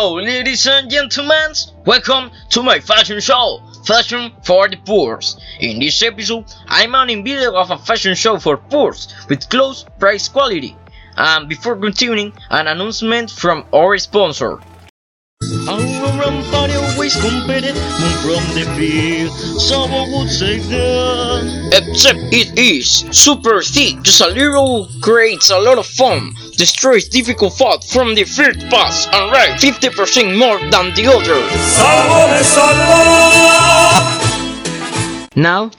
Hello, ladies and gentlemen. Welcome to my fashion show, Fashion for the Poor. In this episode, I'm on in video of a fashion show for poor with close price quality. And before continuing, an announcement from our sponsor. Our party always competed from the field. Someone would say that. Except it is super thick, just a little creates a lot of foam, destroys difficult thought from the first pass, and right 50% more than the other. Now,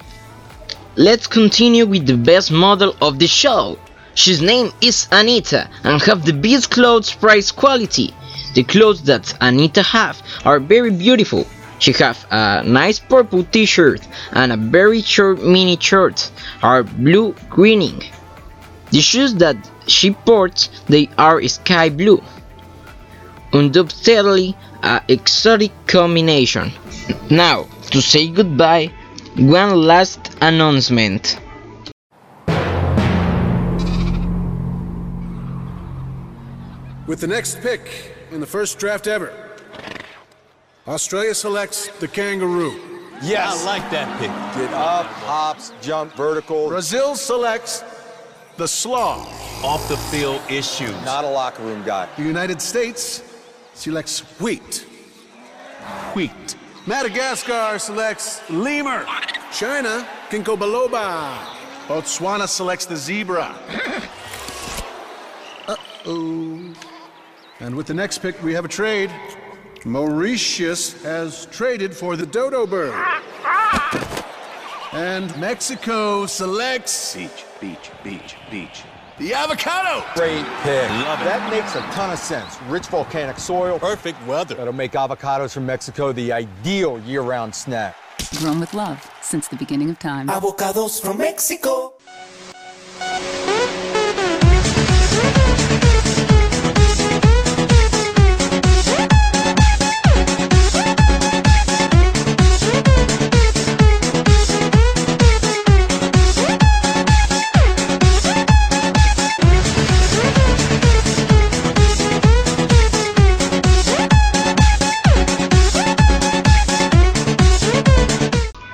let's continue with the best model of the show. She's name is Anita and have the best clothes price quality. The clothes that Anita have are very beautiful. She have a nice purple t-shirt and a very short mini shirt are blue greening. The shoes that she ports they are sky blue. Undoubtedly a exotic combination. Now to say goodbye, one last announcement. With the next pick in the first draft ever, Australia selects the kangaroo. Yes. I like that pick. Get up, hops, jump, vertical. Brazil selects the sloth. Off the field issues. Not a locker room guy. The United States selects wheat. Wheat. Madagascar selects lemur. China, ginkgo biloba. Botswana selects the zebra. Uh-oh. And with the next pick, we have a trade. Mauritius has traded for the dodo bird. Ah, ah. And Mexico selects Beach, beach, beach, beach. the avocado. Great pick. Love it. That makes a ton of sense. Rich volcanic soil. Perfect weather. That'll make avocados from Mexico the ideal year-round snack. Grown with love since the beginning of time. Avocados from Mexico.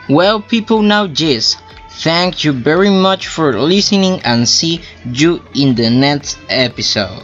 Well, people, now yes. Thank you very much for listening and see you in the next episode.